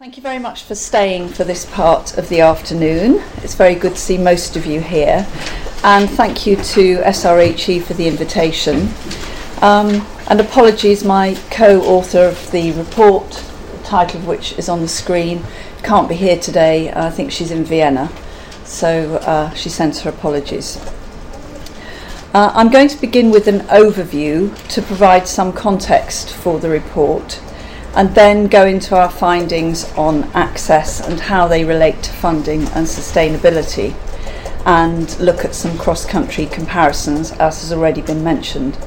Thank you very much for staying for this part of the afternoon. It's very good to see most of you here. And thank you to SRHE for the invitation. Um, and apologies, my co author of the report, the title of which is on the screen, can't be here today. I think she's in Vienna. So uh, she sends her apologies. Uh, I'm going to begin with an overview to provide some context for the report and then go into our findings on access and how they relate to funding and sustainability, and look at some cross country comparisons, as has already been mentioned.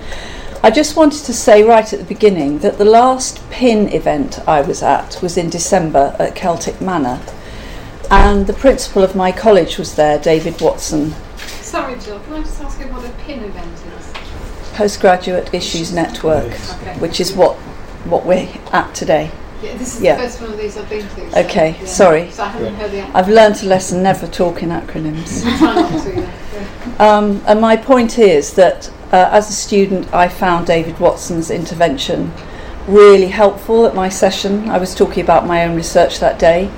I just wanted to say right at the beginning that the last PIN event I was at was in December at Celtic Manor, and the principal of my college was there, David Watson. Sorry, Gill, can I just ask you what a PIN event is? Postgraduate Issues Network, Okay. which is what what we're at today. Yeah, this is Yeah. the first one of these I've been to. so, Okay, yeah. sorry. So I haven't heard the I've learnt a lesson never talk in acronyms. I try not to. Yeah. yeah. Um, and my point is that uh, as a student, I found David Watson's intervention really helpful at my session. I was talking about my own research that day,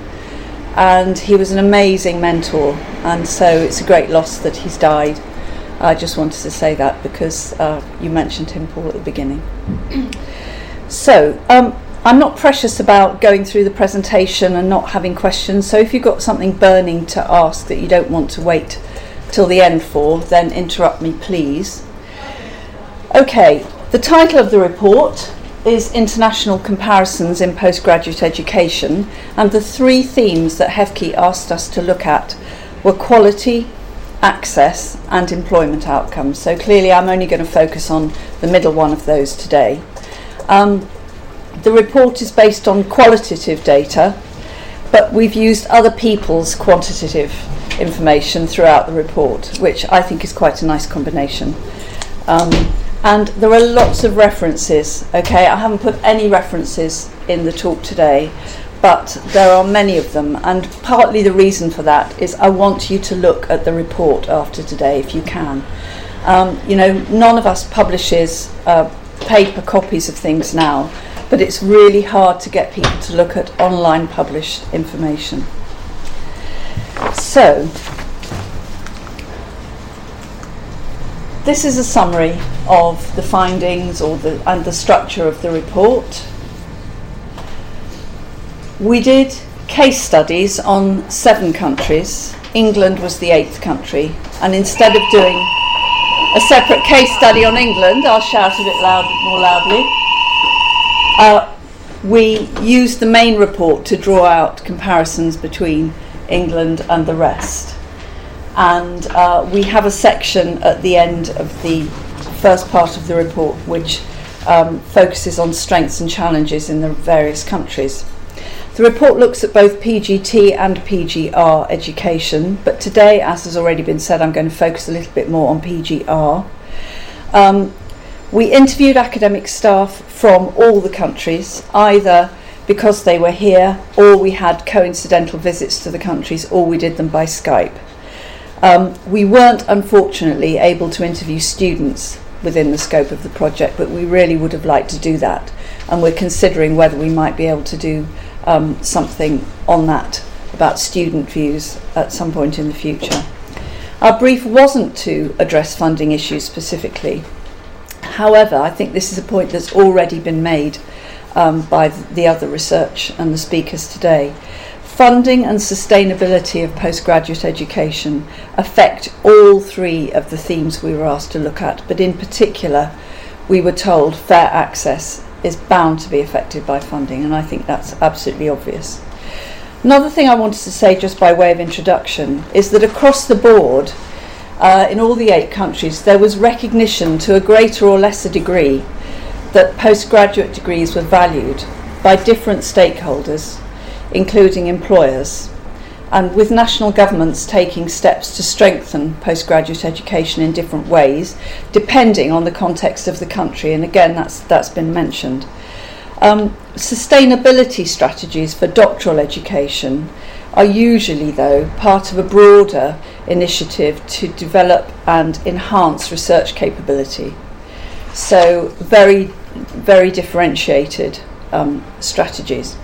and he was an amazing mentor. And so it's a great loss that he's died. I just wanted to say that because uh, you mentioned him, Paul, at the beginning. So, um, I'm not precious about going through the presentation and not having questions. So, if you've got something burning to ask that you don't want to wait till the end for, then interrupt me, please. Okay, the title of the report is International Comparisons in Postgraduate Education, and the three themes that HEFCE asked us to look at were quality, access, and employment outcomes. So, clearly, I'm only going to focus on the middle one of those today. Um, the report is based on qualitative data, but we've used other people's quantitative information throughout the report, which I think is quite a nice combination. Um, and there are lots of references, okay? I haven't put any references in the talk today, but there are many of them. And partly the reason for that is I want you to look at the report after today if you can. Um, you know, none of us publishes uh, paper copies of things now, but it's really hard to get people to look at online published information. So, this is a summary of the findings or the, and the structure of the report. We did case studies on seven countries. England was the eighth country, and instead of doing a separate case study on England, I'll shout a bit loud, more loudly. Uh, we used the main report to draw out comparisons between England and the rest. And uh, we have a section at the end of the first part of the report which um, focuses on strengths and challenges in the various countries. The report looks at both PGT and PGR education, but today, as has already been said, I'm going to focus a little bit more on PGR. Um, we interviewed academic staff from all the countries, either because they were here, or we had coincidental visits to the countries, or we did them by Skype. Um, we weren't, unfortunately, able to interview students within the scope of the project, but we really would have liked to do that, and we're considering whether we might be able to do um, something on that about student views at some point in the future. Our brief wasn't to address funding issues specifically. However, I think this is a point that's already been made um, by the other research and the speakers today. Funding and sustainability of postgraduate education affect all three of the themes we were asked to look at, but in particular, we were told fair access is bound to be affected by funding, and I think that's absolutely obvious. Another thing I wanted to say, just by way of introduction, is that across the board, uh, in all the eight countries, there was recognition to a greater or lesser degree that postgraduate degrees were valued by different stakeholders, including employers, and with national governments taking steps to strengthen postgraduate education in different ways, depending on the context of the country. And again, that's, that's been mentioned. Um, sustainability strategies for doctoral education are usually, though, part of a broader initiative to develop and enhance research capability. So, very, very differentiated um, strategies.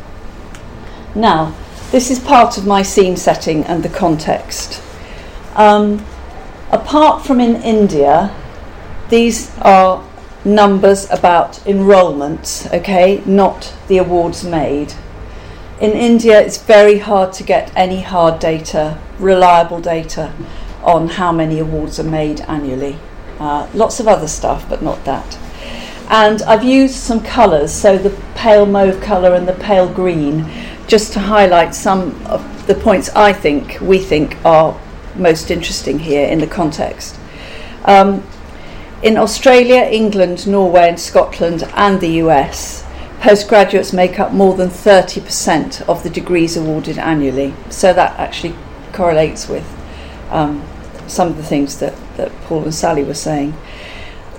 Now, this is part of my scene setting and the context. Um, apart from in India, these are numbers about enrolments, okay, not the awards made. In India, it's very hard to get any hard data, reliable data, on how many awards are made annually. Uh, lots of other stuff, but not that. And I've used some colours, so the pale mauve colour and the pale green, just to highlight some of the points I think, we think, are most interesting here in the context. Um, in Australia, England, Norway, and Scotland, and the US, postgraduates make up more than 30% of the degrees awarded annually. So that actually correlates with um, some of the things that, that Paul and Sally were saying.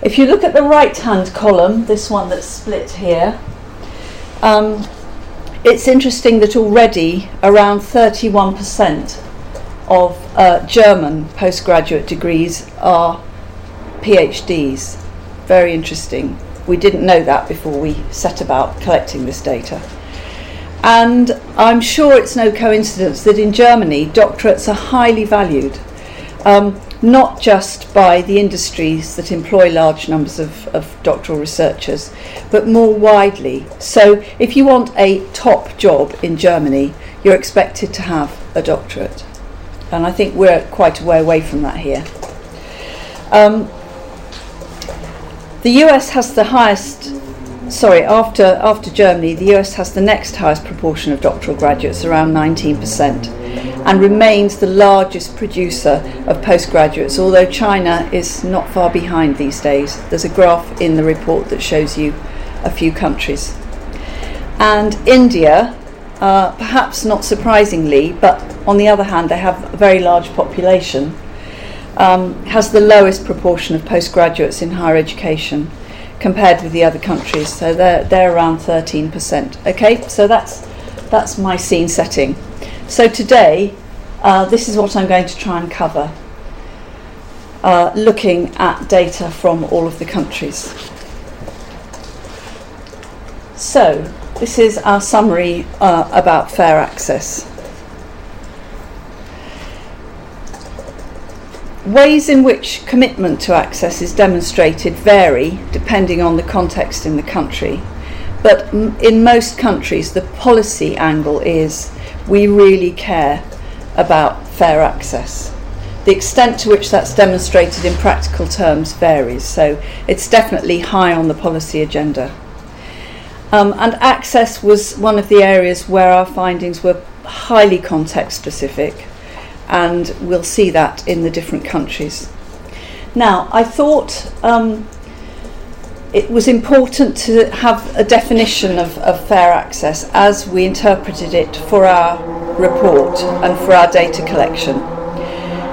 If you look at the right hand column, this one that's split here, um, it's interesting that already around 31% of uh, German postgraduate degrees are PhDs. Very interesting. We didn't know that before we set about collecting this data. And I'm sure it's no coincidence that in Germany, doctorates are highly valued. Um, not just by the industries that employ large numbers of, of doctoral researchers, but more widely. So, if you want a top job in Germany, you're expected to have a doctorate. And I think we're quite a way away from that here. Um, the US has the highest, sorry, after, after Germany, the US has the next highest proportion of doctoral graduates, around 19% and remains the largest producer of postgraduates, although China is not far behind these days. There's a graph in the report that shows you a few countries. And India, uh, perhaps not surprisingly, but on the other hand, they have a very large population, um, has the lowest proportion of postgraduates in higher education compared with the other countries. So they're, they're around 13%. Okay, so that's, that's my scene setting. So today, uh, this is what I'm going to try and cover, uh, looking at data from all of the countries. So, this is our summary uh, about fair access. Ways in which commitment to access is demonstrated vary depending on the context in the country, but m- in most countries, the policy angle is we really care about fair access. The extent to which that's demonstrated in practical terms varies, so it's definitely high on the policy agenda. Um, and access was one of the areas where our findings were highly context specific, and we'll see that in the different countries. Now, I thought um, it was important to have a definition of, of fair access as we interpreted it for our report and for our data collection.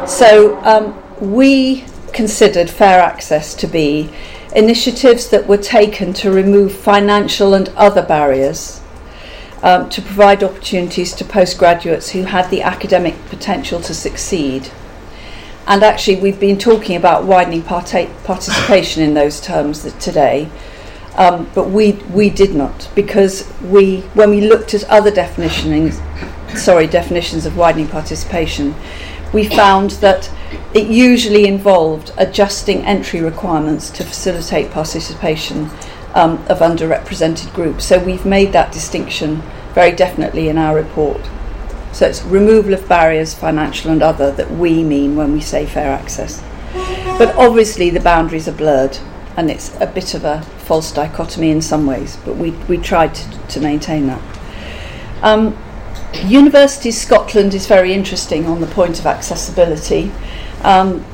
So um, we considered fair access to be initiatives that were taken to remove financial and other barriers um, to provide opportunities to postgraduates who had the academic potential to succeed and actually, we've been talking about widening participation in those terms today, um, but we we did not because we when we looked at other definitions, sorry, definitions of widening participation, we found that it usually involved adjusting entry requirements to facilitate participation um, of underrepresented groups. So we've made that distinction very definitely in our report. So it's removal of barriers, financial and other, that we mean when we say fair access. But obviously the boundaries are blurred and it's a bit of a false dichotomy in some ways, but we, we tried to, to maintain that. Um, Universities Scotland is very interesting on the point of accessibility. Um,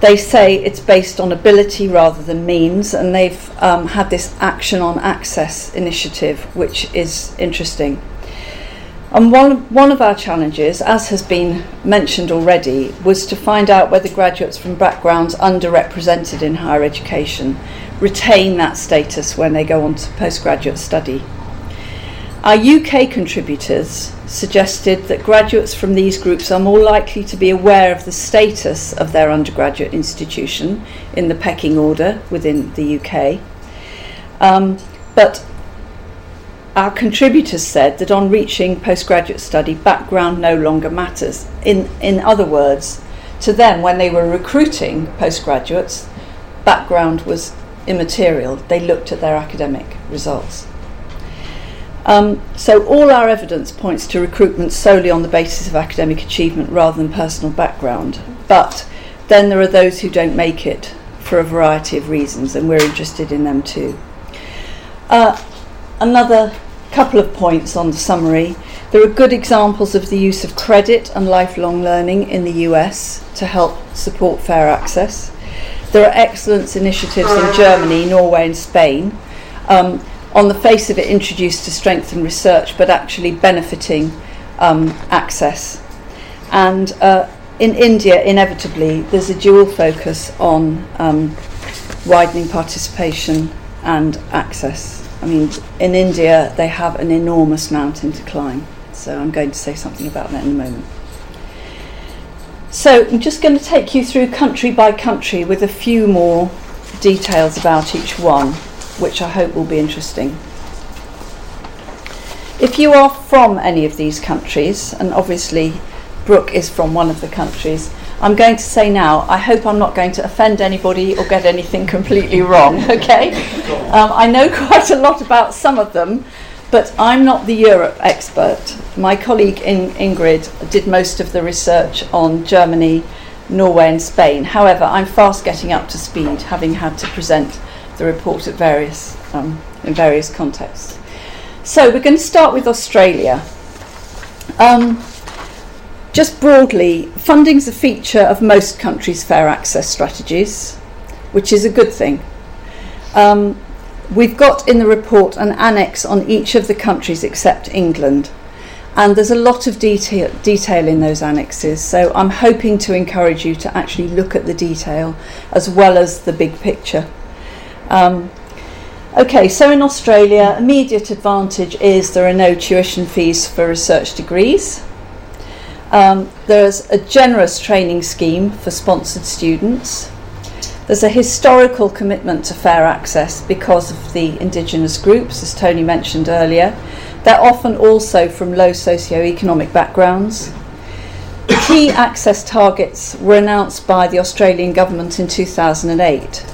they say it's based on ability rather than means, and they've um, had this Action on Access initiative, which is interesting. And one, one of our challenges, as has been mentioned already, was to find out whether graduates from backgrounds underrepresented in higher education retain that status when they go on to postgraduate study. Our UK contributors suggested that graduates from these groups are more likely to be aware of the status of their undergraduate institution in the pecking order within the UK. Um, but our contributors said that on reaching postgraduate study, background no longer matters. In, in other words, to them, when they were recruiting postgraduates, background was immaterial. They looked at their academic results. Um, so, all our evidence points to recruitment solely on the basis of academic achievement rather than personal background. But then there are those who don't make it for a variety of reasons, and we're interested in them too. Uh, another couple of points on the summary. There are good examples of the use of credit and lifelong learning in the US to help support fair access. There are excellent initiatives in Germany, Norway, and Spain. Um, on the face of it, introduced to strengthen research, but actually benefiting um, access. And uh, in India, inevitably, there's a dual focus on um, widening participation and access. I mean, in India, they have an enormous mountain to climb. So I'm going to say something about that in a moment. So I'm just going to take you through country by country with a few more details about each one, which I hope will be interesting. If you are from any of these countries, and obviously Brooke is from one of the countries, I'm going to say now, I hope I'm not going to offend anybody or get anything completely wrong, okay? Um, I know quite a lot about some of them, but I'm not the Europe expert. My colleague in Ingrid did most of the research on Germany, Norway, and Spain. However, I'm fast getting up to speed, having had to present the report at various, um, in various contexts. So we're going to start with Australia. Um, just broadly, funding's a feature of most countries' fair access strategies, which is a good thing. Um, we've got in the report an annex on each of the countries except England, and there's a lot of detail, detail in those annexes, so I'm hoping to encourage you to actually look at the detail as well as the big picture. Um, Okay, so in Australia, immediate advantage is there are no tuition fees for research degrees. Um, there's a generous training scheme for sponsored students. There's a historical commitment to fair access because of the Indigenous groups, as Tony mentioned earlier. They're often also from low socio-economic backgrounds. Key access targets were announced by the Australian government in 2008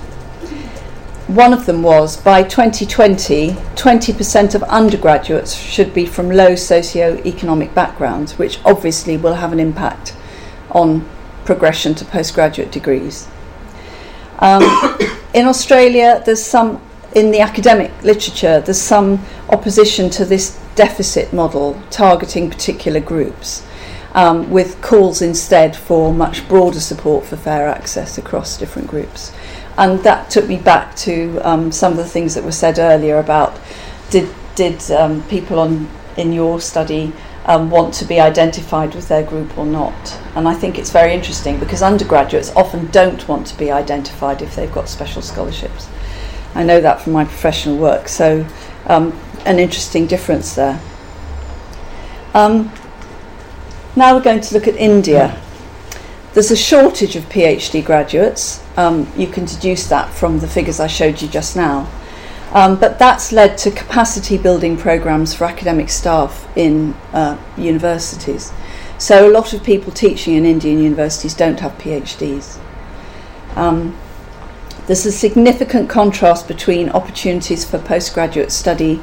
one of them was by 2020, 20% of undergraduates should be from low socio-economic backgrounds, which obviously will have an impact on progression to postgraduate degrees. Um, in Australia, there's some, in the academic literature, there's some opposition to this deficit model targeting particular groups, um, with calls instead for much broader support for fair access across different groups and that took me back to um, some of the things that were said earlier about did did um, people on in your study um, want to be identified with their group or not? And I think it's very interesting because undergraduates often don't want to be identified if they've got special scholarships. I know that from my professional work, so um, an interesting difference there. Um, now we're going to look at India. There's a shortage of PhD graduates, um, you can deduce that from the figures I showed you just now. Um, but that's led to capacity building programs for academic staff in uh, universities. So a lot of people teaching in Indian universities don't have PhDs. Um, there's a significant contrast between opportunities for postgraduate study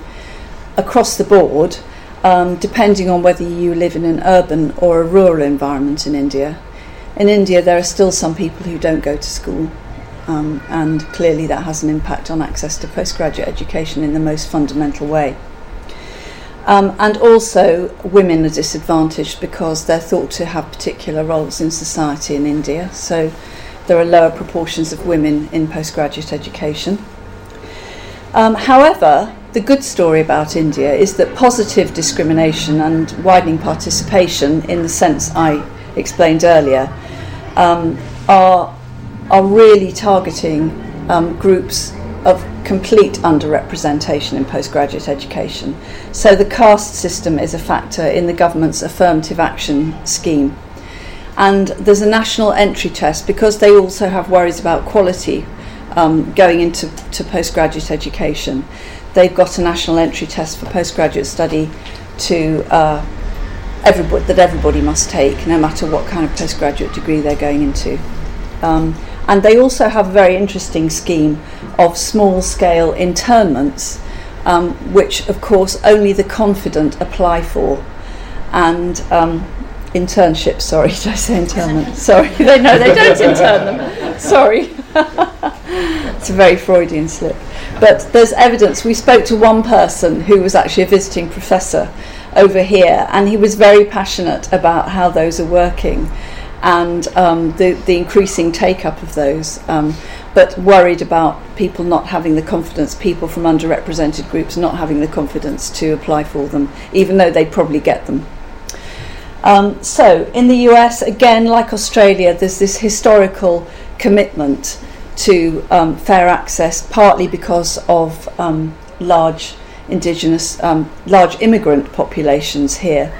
across the board, um, depending on whether you live in an urban or a rural environment in India in India, there are still some people who don't go to school, um, and clearly that has an impact on access to postgraduate education in the most fundamental way. Um, and also, women are disadvantaged because they're thought to have particular roles in society in India, so there are lower proportions of women in postgraduate education. Um, however, the good story about India is that positive discrimination and widening participation, in the sense I explained earlier, um, are, are really targeting um, groups of complete underrepresentation in postgraduate education. So the caste system is a factor in the government's affirmative action scheme. And there's a national entry test because they also have worries about quality um, going into to postgraduate education. they've got a national entry test for postgraduate study to uh, everybody, that everybody must take, no matter what kind of postgraduate degree they're going into. Um, and they also have a very interesting scheme of small scale internments, um, which, of course, only the confident apply for. And um, internships, sorry, did I say internment? sorry, they know they don't intern them. Sorry. it's a very Freudian slip. But there's evidence. We spoke to one person who was actually a visiting professor over here, and he was very passionate about how those are working and um, the, the increasing take up of those, um, but worried about people not having the confidence, people from underrepresented groups not having the confidence to apply for them, even though they'd probably get them. Um, so, in the US, again, like Australia, there's this historical commitment to um, fair access, partly because of um, large indigenous, um, large immigrant populations here.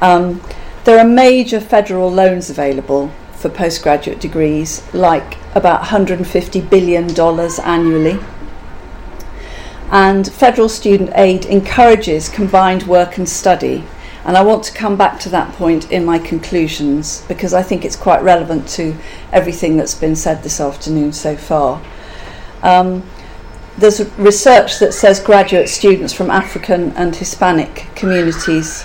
Um, there are major federal loans available for postgraduate degrees, like about $150 billion annually. And federal student aid encourages combined work and study. And I want to come back to that point in my conclusions because I think it's quite relevant to everything that's been said this afternoon so far. Um, there's research that says graduate students from African and Hispanic communities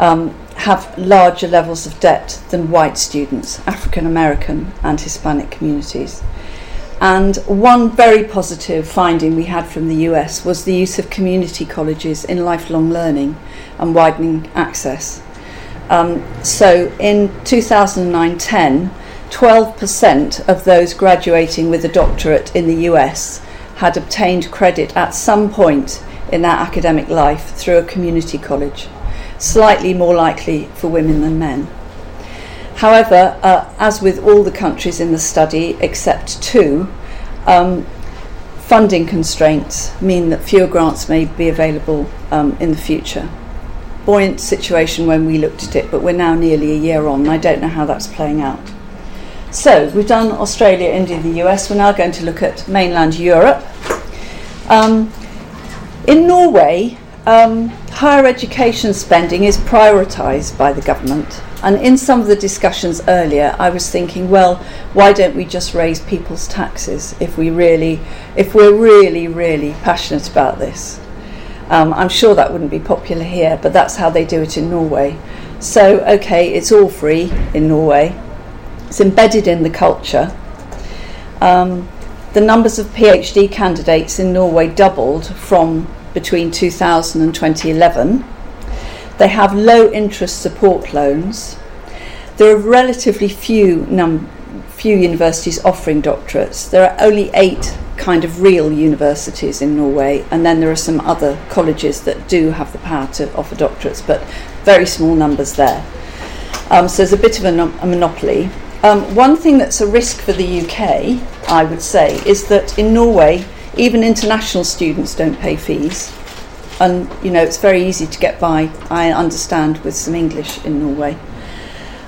um, have larger levels of debt than white students, African American and Hispanic communities. And one very positive finding we had from the US was the use of community colleges in lifelong learning and widening access. Um, so in 2009 10, 12% of those graduating with a doctorate in the US had obtained credit at some point in their academic life through a community college, slightly more likely for women than men. However, uh, as with all the countries in the study except two, um, funding constraints mean that fewer grants may be available um, in the future. Buoyant situation when we looked at it, but we're now nearly a year on, and I don't know how that's playing out. So we've done Australia, India, the US. We're now going to look at mainland Europe. Um, in Norway, um, higher education spending is prioritised by the government. And in some of the discussions earlier, I was thinking, well, why don't we just raise people's taxes if we really, if we're really, really passionate about this? Um, I'm sure that wouldn't be popular here, but that's how they do it in Norway. So, okay, it's all free in Norway. It's embedded in the culture. Um, the numbers of PhD candidates in Norway doubled from between 2000 and 2011. They have low interest support loans. There are relatively few num- few universities offering doctorates. There are only eight kind of real universities in Norway, and then there are some other colleges that do have the power to offer doctorates, but very small numbers there. Um, so there's a bit of a, no- a monopoly. Um, one thing that's a risk for the UK, I would say, is that in Norway, even international students don't pay fees. And, you know, it's very easy to get by, I understand, with some English in Norway.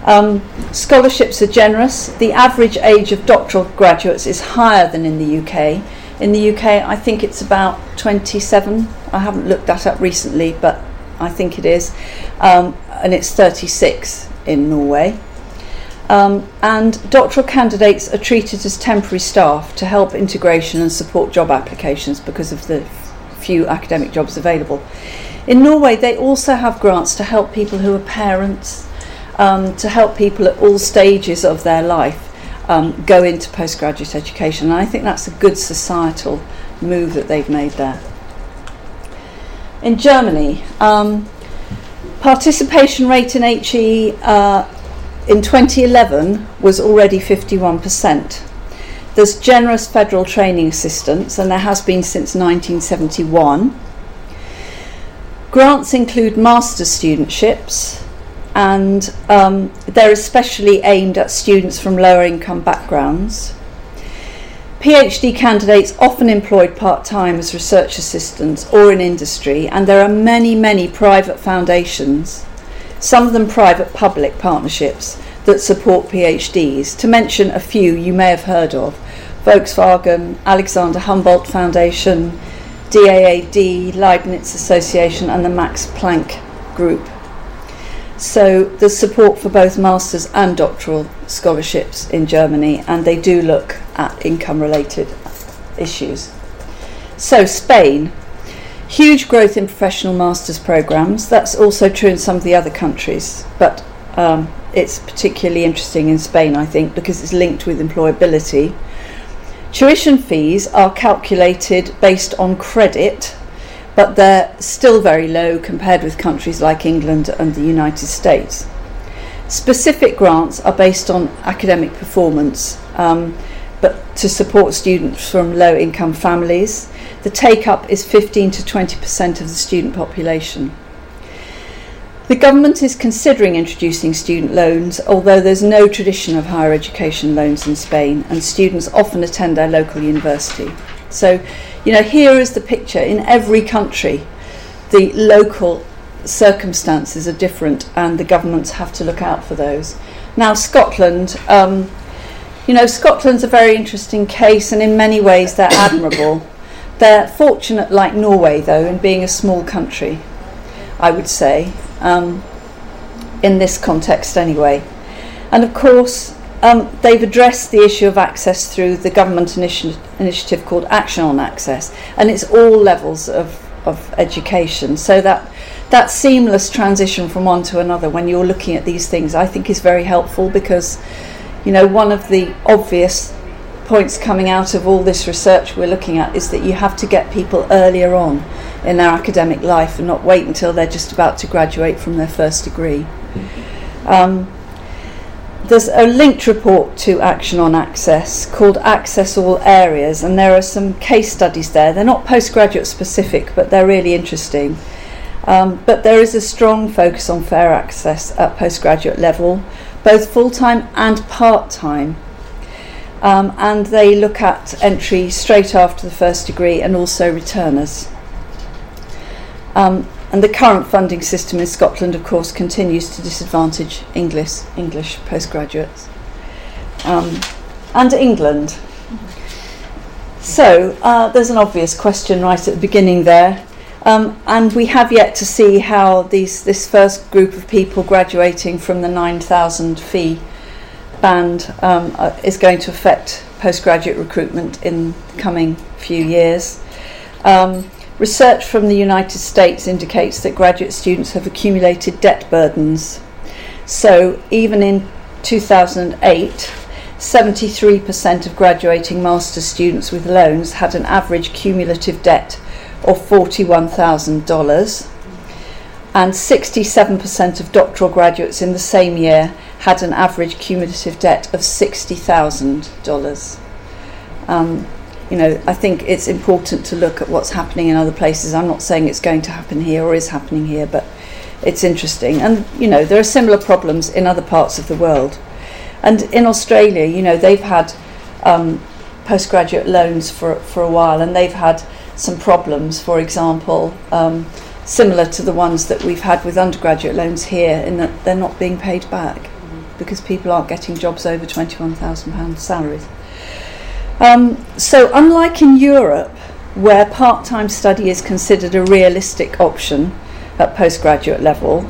Um, scholarships are generous. The average age of doctoral graduates is higher than in the UK. In the UK, I think it's about 27. I haven't looked that up recently, but I think it is. Um, and it's 36 in Norway. Um, and doctoral candidates are treated as temporary staff to help integration and support job applications because of the few academic jobs available. In Norway, they also have grants to help people who are parents, um, to help people at all stages of their life um, go into postgraduate education. And I think that's a good societal move that they've made there. In Germany, um, participation rate in HE uh, in 2011 was already 51%. There's generous federal training assistance, and there has been since 1971. Grants include master's studentships, and um, they're especially aimed at students from lower income backgrounds. PhD candidates often employed part time as research assistants or in industry, and there are many, many private foundations some of them private public partnerships that support PhDs. To mention a few you may have heard of Volkswagen, Alexander Humboldt Foundation, DAAD, Leibniz Association, and the Max Planck Group. So there's support for both master's and doctoral scholarships in Germany, and they do look at income related issues. So, Spain, huge growth in professional master's programs. That's also true in some of the other countries, but um, it's particularly interesting in Spain, I think, because it's linked with employability. Tuition fees are calculated based on credit but they're still very low compared with countries like England and the United States. Specific grants are based on academic performance, um, to support students from low income families. The take up is 15 to 20% of the student population. The government is considering introducing student loans, although there's no tradition of higher education loans in Spain, and students often attend their local university. So, you know, here is the picture in every country. The local circumstances are different, and the governments have to look out for those. Now, Scotland, um, you know, Scotland's a very interesting case, and in many ways they're admirable. They're fortunate, like Norway, though, in being a small country, I would say, um, in this context anyway. And of course, um, they've addressed the issue of access through the government initi- initiative called Action on Access, and it's all levels of, of education. So that that seamless transition from one to another when you're looking at these things, I think, is very helpful because, you know, one of the obvious points coming out of all this research we're looking at is that you have to get people earlier on in their academic life and not wait until they're just about to graduate from their first degree. Um, there's a linked report to Action on Access called Access All Areas, and there are some case studies there. They're not postgraduate specific, but they're really interesting. Um, but there is a strong focus on fair access at postgraduate level, both full time and part time. Um, and they look at entry straight after the first degree and also returners. Um, and the current funding system in Scotland, of course, continues to disadvantage English, English postgraduates. Um, and England. So uh, there's an obvious question right at the beginning there. Um, and we have yet to see how these, this first group of people graduating from the 9,000 fee band um, uh, is going to affect postgraduate recruitment in the coming few years. Um, Research from the United States indicates that graduate students have accumulated debt burdens. So, even in 2008, 73% of graduating master's students with loans had an average cumulative debt of $41,000, and 67% of doctoral graduates in the same year had an average cumulative debt of $60,000. Um, you know, I think it's important to look at what's happening in other places. I'm not saying it's going to happen here or is happening here, but it's interesting. And, you know, there are similar problems in other parts of the world. And in Australia, you know, they've had um, postgraduate loans for, for a while and they've had some problems, for example, um, similar to the ones that we've had with undergraduate loans here, in that they're not being paid back because people aren't getting jobs over £21,000 salaries. Um, so, unlike in Europe, where part time study is considered a realistic option at postgraduate level,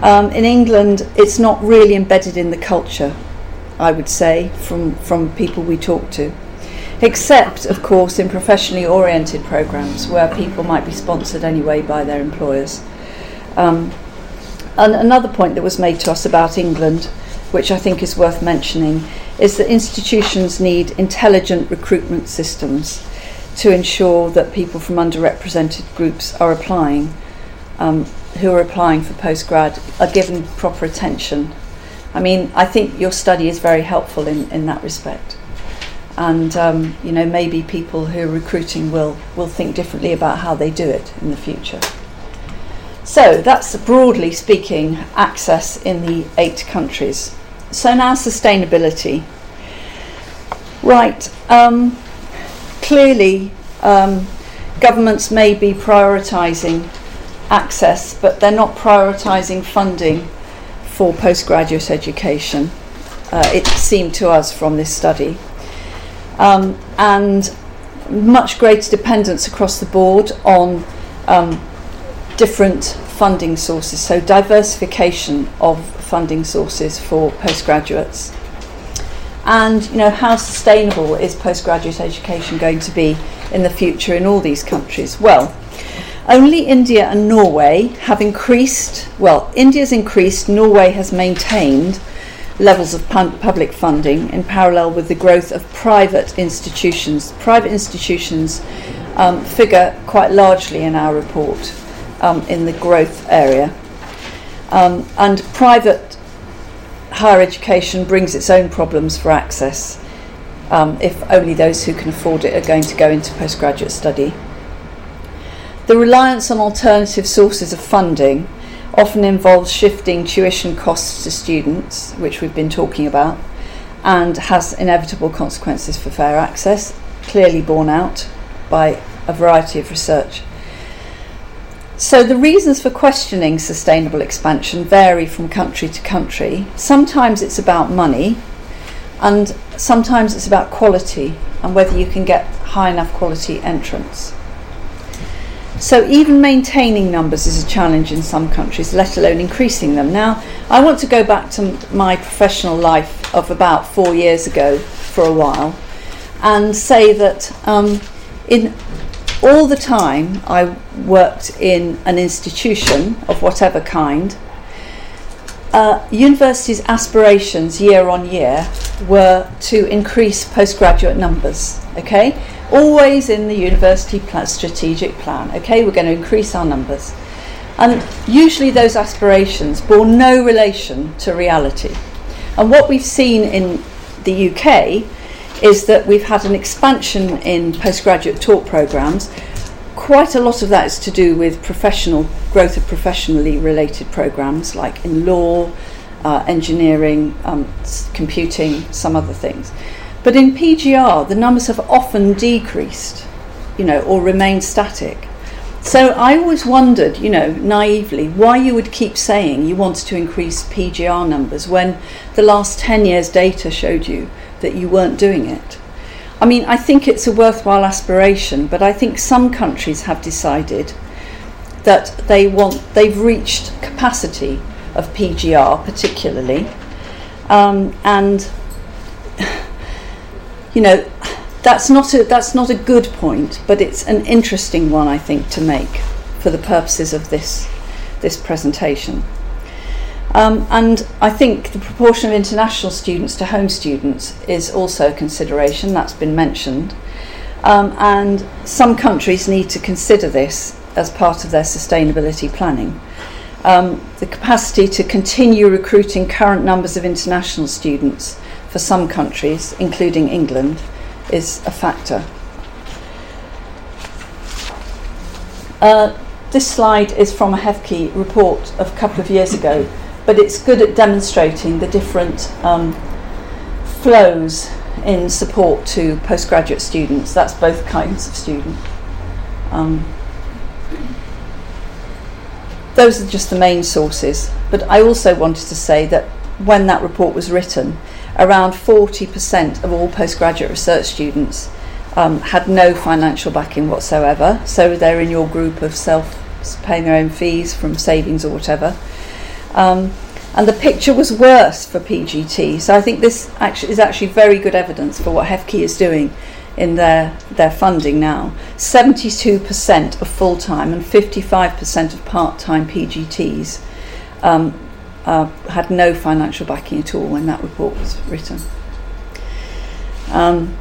um, in England it's not really embedded in the culture, I would say, from, from people we talk to. Except, of course, in professionally oriented programs where people might be sponsored anyway by their employers. Um, and another point that was made to us about England, which I think is worth mentioning, is that institutions need intelligent recruitment systems to ensure that people from underrepresented groups are applying, um, who are applying for postgrad, are given proper attention. I mean, I think your study is very helpful in, in that respect. And um, you know, maybe people who are recruiting will, will think differently about how they do it in the future. So that's broadly speaking access in the eight countries. So now sustainability. Right. Um, clearly, um, governments may be prioritising access, but they're not prioritising funding for postgraduate education. Uh, it seemed to us from this study. Um, and much greater dependence across the board on um, different funding sources, so diversification of funding sources for postgraduates. And you know, how sustainable is postgraduate education going to be in the future in all these countries? Well, only India and Norway have increased, well, India's increased, Norway has maintained levels of public funding in parallel with the growth of private institutions. Private institutions um, figure quite largely in our report um, in the growth area. Um, and private higher education brings its own problems for access um, if only those who can afford it are going to go into postgraduate study. The reliance on alternative sources of funding often involves shifting tuition costs to students, which we've been talking about, and has inevitable consequences for fair access, clearly borne out by a variety of research. So, the reasons for questioning sustainable expansion vary from country to country. Sometimes it's about money, and sometimes it's about quality and whether you can get high enough quality entrance. So even maintaining numbers is a challenge in some countries, let alone increasing them. Now, I want to go back to my professional life of about four years ago for a while and say that um, in all the time I worked in an institution of whatever kind, uh, universities' aspirations year on year were to increase postgraduate numbers. Okay, always in the university plan, strategic plan. Okay, we're going to increase our numbers. And usually those aspirations bore no relation to reality. And what we've seen in the UK is that we've had an expansion in postgraduate taught programs. Quite a lot of that is to do with professional growth of professionally related programs like in law, uh, engineering, um, computing, some other things. But in PGR, the numbers have often decreased, you know, or remained static. So I always wondered, you know, naively, why you would keep saying you wanted to increase PGR numbers when the last 10 years' data showed you that you weren't doing it. I mean, I think it's a worthwhile aspiration, but I think some countries have decided that they want, they've reached capacity of PGR, particularly, um, and you know, that's not a that's not a good point, but it's an interesting one I think to make for the purposes of this this presentation. Um, and I think the proportion of international students to home students is also a consideration that's been mentioned. Um, and some countries need to consider this as part of their sustainability planning. Um, the capacity to continue recruiting current numbers of international students for some countries, including England, is a factor. Uh, this slide is from a HEFCE report of a couple of years ago, but it's good at demonstrating the different um, flows in support to postgraduate students. That's both kinds of student. Um, those are just the main sources, but I also wanted to say that when that report was written, around 40% of all postgraduate research students um, had no financial backing whatsoever. So they're in your group of self paying their own fees from savings or whatever. Um, and the picture was worse for PGT. So I think this actually is actually very good evidence for what HEFCE is doing in their, their funding now. 72% of full time and 55% of part time PGTs um, uh, had no financial backing at all when that report was written. Um,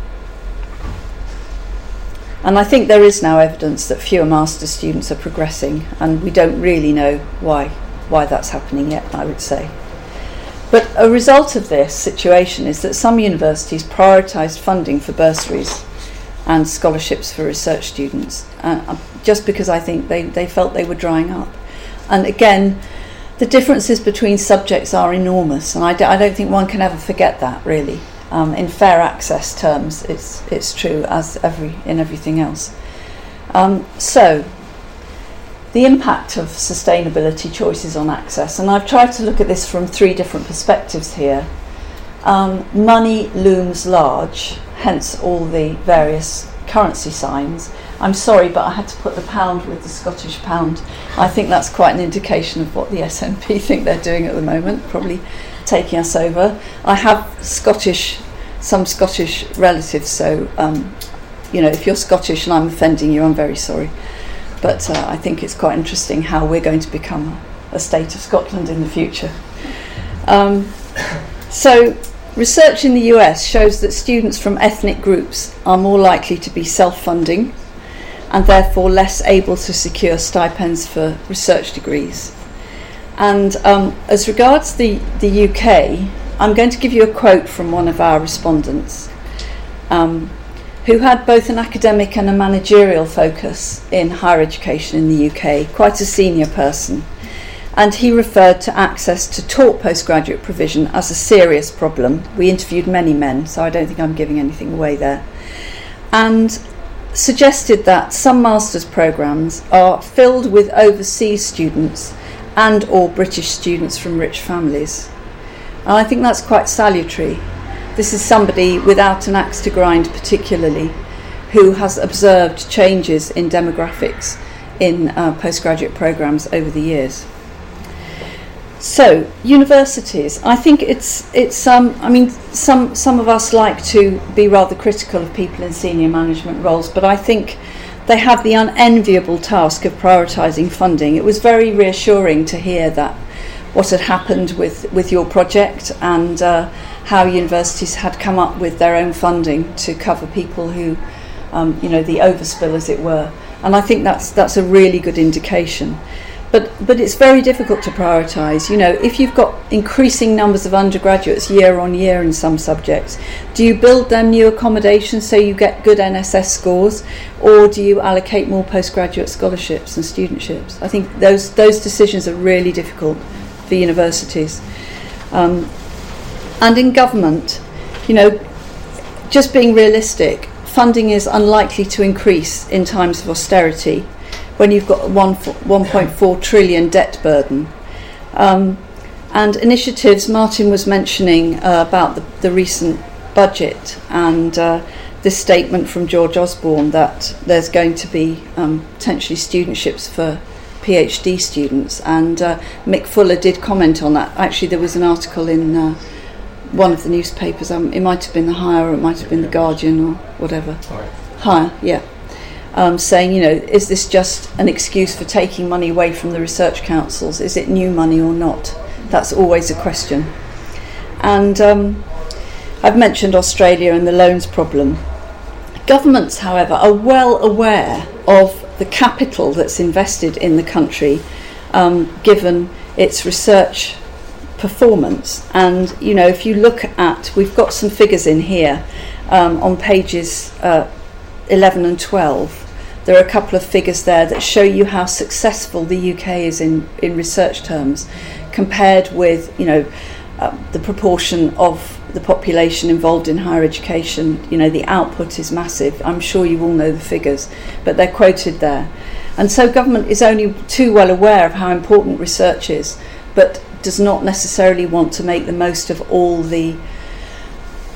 and I think there is now evidence that fewer master's students are progressing, and we don't really know why, why that's happening yet, I would say. But a result of this situation is that some universities prioritised funding for bursaries and scholarships for research students, uh, just because I think they, they felt they were drying up. And again, the differences between subjects are enormous, and I d- I don't think one can ever forget that. Really, um, in fair access terms, it's it's true as every in everything else. Um, so, the impact of sustainability choices on access, and I've tried to look at this from three different perspectives here. Um, money looms large, hence all the various currency signs. I'm sorry, but I had to put the pound with the Scottish pound. I think that's quite an indication of what the SNP think they're doing at the moment, probably taking us over. I have Scottish, some Scottish relatives, so um, you know, if you're Scottish and I'm offending you, I'm very sorry. But uh, I think it's quite interesting how we're going to become a state of Scotland in the future. Um, so, research in the US shows that students from ethnic groups are more likely to be self funding and therefore less able to secure stipends for research degrees. And um, as regards the, the UK, I'm going to give you a quote from one of our respondents um, who had both an academic and a managerial focus in higher education in the UK, quite a senior person and he referred to access to taught postgraduate provision as a serious problem. We interviewed many men, so I don't think I'm giving anything away there. And suggested that some master's programs are filled with overseas students and or British students from rich families. And I think that's quite salutary. This is somebody without an axe to grind particularly who has observed changes in demographics in uh, postgraduate programs over the years. So universities, I think it's it's um, I mean some some of us like to be rather critical of people in senior management roles, but I think they have the unenviable task of prioritising funding. It was very reassuring to hear that what had happened with with your project and uh, how universities had come up with their own funding to cover people who, um, you know, the overspill as it were. And I think that's that's a really good indication. But, but it's very difficult to prioritise. You know, if you've got increasing numbers of undergraduates year on year in some subjects, do you build them new accommodation so you get good NSS scores, or do you allocate more postgraduate scholarships and studentships? I think those those decisions are really difficult for universities. Um, and in government, you know, just being realistic, funding is unlikely to increase in times of austerity when you've got a 1.4 trillion debt burden. Um, and initiatives, Martin was mentioning uh, about the, the, recent budget and uh, this statement from George Osborne that there's going to be um, potentially studentships for PhD students. And uh, Mick Fuller did comment on that. Actually, there was an article in uh, one of the newspapers. Um, it might have been the Higher, it might have been the Guardian, or whatever. Higher, yeah um, saying, you know, is this just an excuse for taking money away from the research councils? Is it new money or not? That's always a question. And um, I've mentioned Australia and the loans problem. Governments, however, are well aware of the capital that's invested in the country um, given its research performance. And, you know, if you look at, we've got some figures in here um, on pages uh, 11 and 12 there are a couple of figures there that show you how successful the UK is in, in research terms compared with, you know, uh, the proportion of the population involved in higher education. You know, the output is massive. I'm sure you all know the figures, but they're quoted there. And so government is only too well aware of how important research is, but does not necessarily want to make the most of all the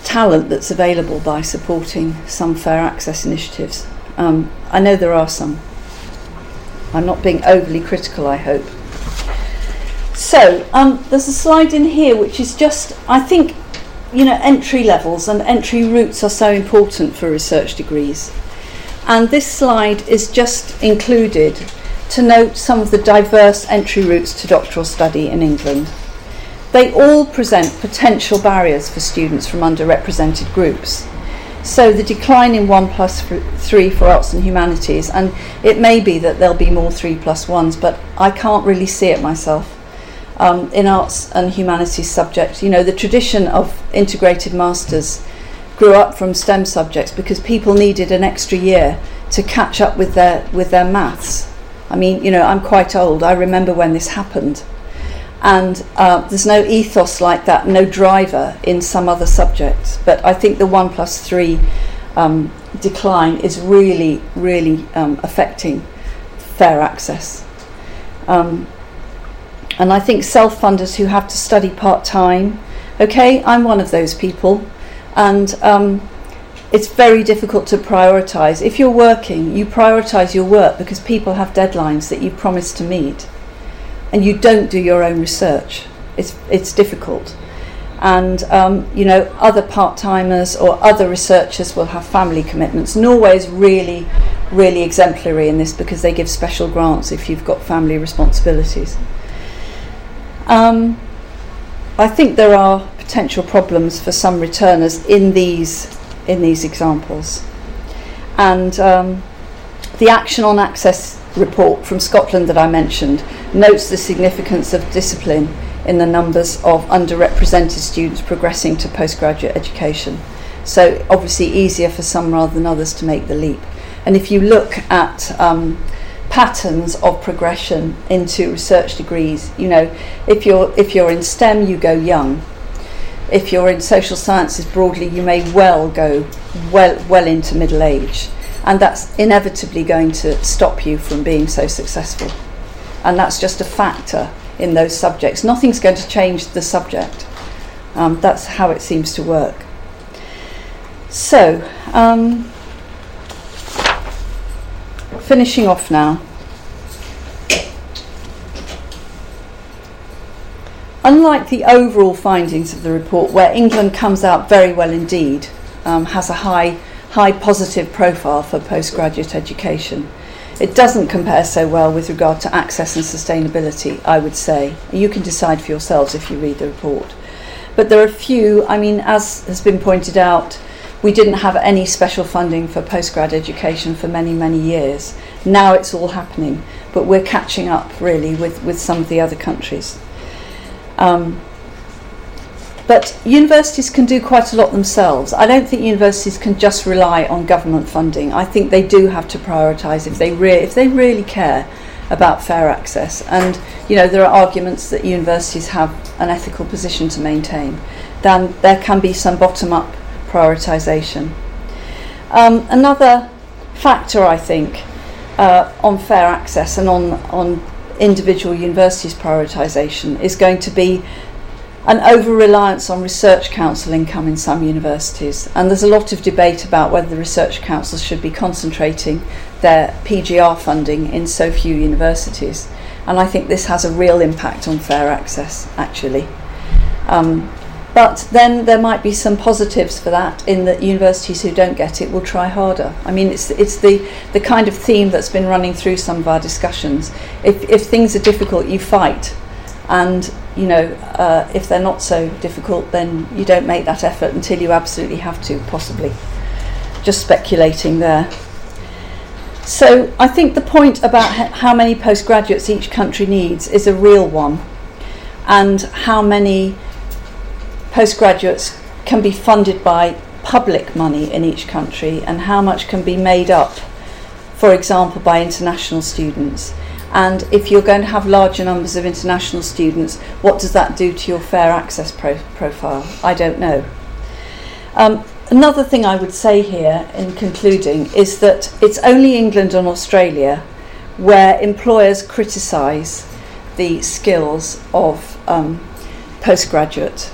talent that's available by supporting some fair access initiatives. Um, I know there are some. I'm not being overly critical, I hope. So, um, there's a slide in here which is just, I think, you know, entry levels and entry routes are so important for research degrees. And this slide is just included to note some of the diverse entry routes to doctoral study in England. They all present potential barriers for students from underrepresented groups. So the decline in 1 plus 3 for arts and humanities, and it may be that there'll be more 3 plus 1s, but I can't really see it myself. Um, in arts and humanities subjects, you know, the tradition of integrated masters grew up from STEM subjects because people needed an extra year to catch up with their with their maths. I mean, you know, I'm quite old. I remember when this happened and uh, there's no ethos like that, no driver in some other subjects. But I think the one plus three um, decline is really, really um, affecting fair access. Um, and I think self funders who have to study part time, okay, I'm one of those people, and um, it's very difficult to prioritize. If you're working, you prioritize your work because people have deadlines that you promise to meet, and you don't do your own research. It's it's difficult, and um, you know other part timers or other researchers will have family commitments. Norway is really really exemplary in this because they give special grants if you've got family responsibilities. Um, I think there are potential problems for some returners in these in these examples, and um, the Action on Access report from Scotland that I mentioned notes the significance of discipline in the numbers of underrepresented students progressing to postgraduate education. So obviously easier for some rather than others to make the leap. And if you look at um, patterns of progression into research degrees, you know, if you're if you're in STEM, you go young. If you're in social sciences broadly, you may well go well well into middle age, and that's inevitably going to stop you from being so successful. And that's just a factor in those subjects. Nothing's going to change the subject. Um, that's how it seems to work. So. Um, finishing off now. Unlike the overall findings of the report, where England comes out very well indeed, um, has a high, high positive profile for postgraduate education, it doesn't compare so well with regard to access and sustainability, I would say. You can decide for yourselves if you read the report. But there are a few, I mean, as has been pointed out, we didn't have any special funding for postgrad education for many, many years. Now it's all happening, but we're catching up really with, with some of the other countries. Um, but universities can do quite a lot themselves. I don't think universities can just rely on government funding. I think they do have to prioritise if they re- if they really care about fair access. And you know there are arguments that universities have an ethical position to maintain. Then there can be some bottom up prioritisation. Um, another factor, I think, uh, on fair access and on, on individual universities' prioritisation is going to be an over reliance on research council income in some universities. And there's a lot of debate about whether the research councils should be concentrating their PGR funding in so few universities. And I think this has a real impact on fair access, actually. Um, but then there might be some positives for that in that universities who don't get it will try harder. I mean, it's, it's the, the kind of theme that's been running through some of our discussions. If, if things are difficult, you fight. And, you know, uh, if they're not so difficult, then you don't make that effort until you absolutely have to, possibly. Just speculating there. So I think the point about how many postgraduates each country needs is a real one, and how many postgraduates can be funded by public money in each country and how much can be made up, for example, by international students. And if you're going to have larger numbers of international students, what does that do to your fair access pro- profile? I don't know. Um, another thing I would say here in concluding is that it's only England and Australia where employers criticise the skills of um, postgraduate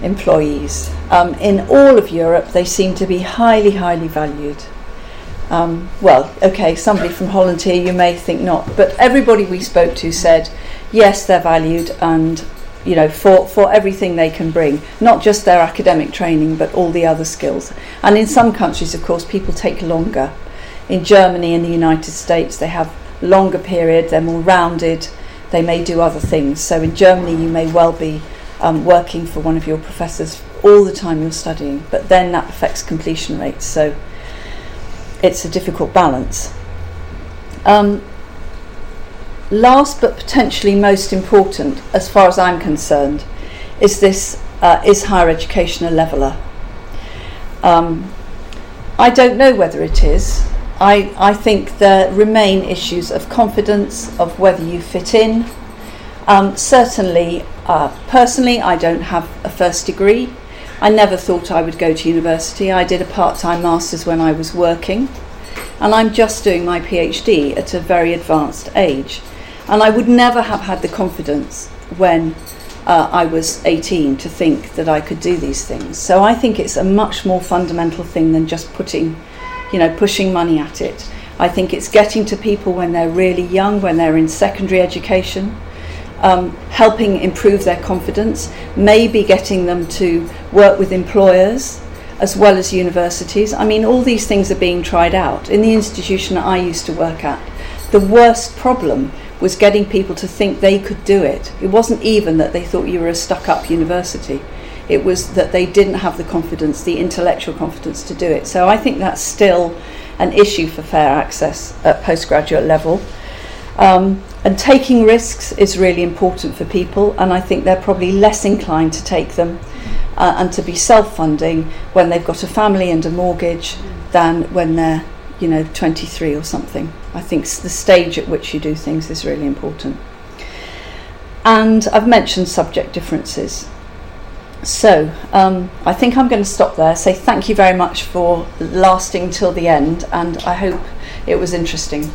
employees. Um, in all of Europe, they seem to be highly, highly valued. Um, well, okay, somebody from Holland here, you may think not, but everybody we spoke to said, yes, they're valued and you know, for, for everything they can bring, not just their academic training, but all the other skills. And in some countries, of course, people take longer. In Germany and the United States, they have longer period, they're more rounded, they may do other things. So in Germany, you may well be um, working for one of your professors all the time you're studying, but then that affects completion rates. So it's a difficult balance. Um, last but potentially most important, as far as I'm concerned, is this uh, is higher education a leveller? Um, I don't know whether it is. I, I think there remain issues of confidence, of whether you fit in. Um, certainly, uh, personally, I don't have a first degree. I never thought I would go to university. I did a part time master's when I was working, and I'm just doing my PhD at a very advanced age. And I would never have had the confidence when uh, I was 18 to think that I could do these things. So I think it's a much more fundamental thing than just putting, you know, pushing money at it. I think it's getting to people when they're really young, when they're in secondary education, um, helping improve their confidence, maybe getting them to work with employers as well as universities. I mean, all these things are being tried out. In the institution I used to work at, the worst problem was getting people to think they could do it. It wasn't even that they thought you were a stuck up university, it was that they didn't have the confidence, the intellectual confidence to do it. So I think that's still an issue for fair access at postgraduate level. Um, and taking risks is really important for people, and I think they're probably less inclined to take them uh, and to be self funding when they've got a family and a mortgage than when they're, you know, 23 or something. I think the stage at which you do things is really important. And I've mentioned subject differences. So um, I think I'm going to stop there. Say thank you very much for lasting till the end, and I hope it was interesting.